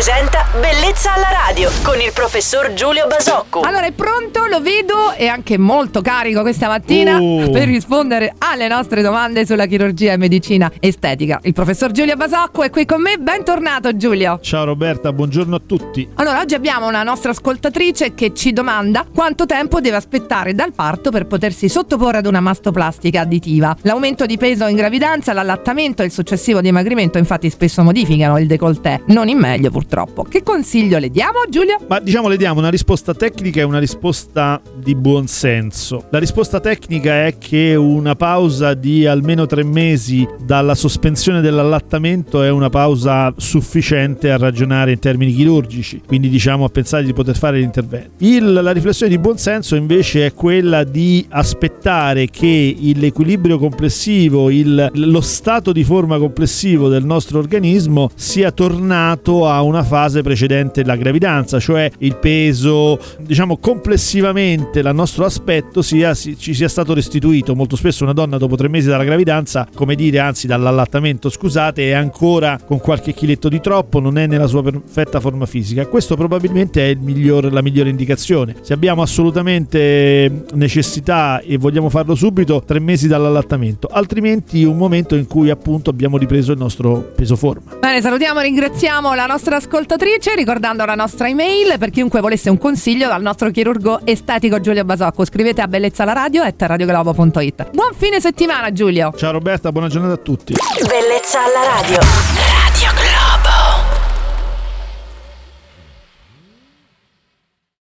presenta Bellezza alla radio con il professor Giulio Basocco. Allora è pronto, lo vedo e anche molto carico questa mattina Oh. per rispondere alle nostre domande sulla chirurgia e medicina estetica. Il professor Giulio Basocco è qui con me, bentornato Giulio. Ciao Roberta, buongiorno a tutti. Allora, oggi abbiamo una nostra ascoltatrice che ci domanda quanto tempo deve aspettare dal parto per potersi sottoporre ad una mastoplastica additiva. L'aumento di peso in gravidanza, l'allattamento e il successivo dimagrimento infatti spesso modificano il décolleté, non in meglio purtroppo. Che consiglio le diamo Giulio? Ma diciamo le diamo una risposta tecnica e una risposta di buon senso. La risposta tecnica è che una pausa di almeno tre mesi dalla sospensione dell'allattamento è una pausa sufficiente a ragionare in termini chirurgici, quindi diciamo a pensare di poter fare l'intervento. Il- la riflessione di buon senso invece è quella di aspettare che il- l'equilibrio complessivo, il- lo stato di forma complessivo del nostro organismo sia tornato a una fase precedente la gravidanza, cioè il peso, diciamo complessivamente il nostro aspetto sia, si- ci sia stato restituito. Molto spesso una donna dopo tre mesi dalla gravidanza, come dire, anzi dall'allattamento, scusate, è ancora con qualche chiletto di troppo, non è nella sua perfetta forma fisica. Questo probabilmente è miglior- la migliore indicazione. Se abbiamo assolutamente necessità e vogliamo farlo subito, tre mesi dall'allattamento, altrimenti un momento in cui appunto abbiamo ripreso il nostro peso forma. Bene, salutiamo e ringraziamo la nostra ascoltatrice, ricordando la nostra email per chiunque volesse un consiglio dal nostro chirurgo estetico Giulio Basocco. Scrivete a bellezza alla radio e radioglobo.it. Buon fine settimana Giulio! Ciao Roberta, buona giornata a tutti. Bellezza alla radio.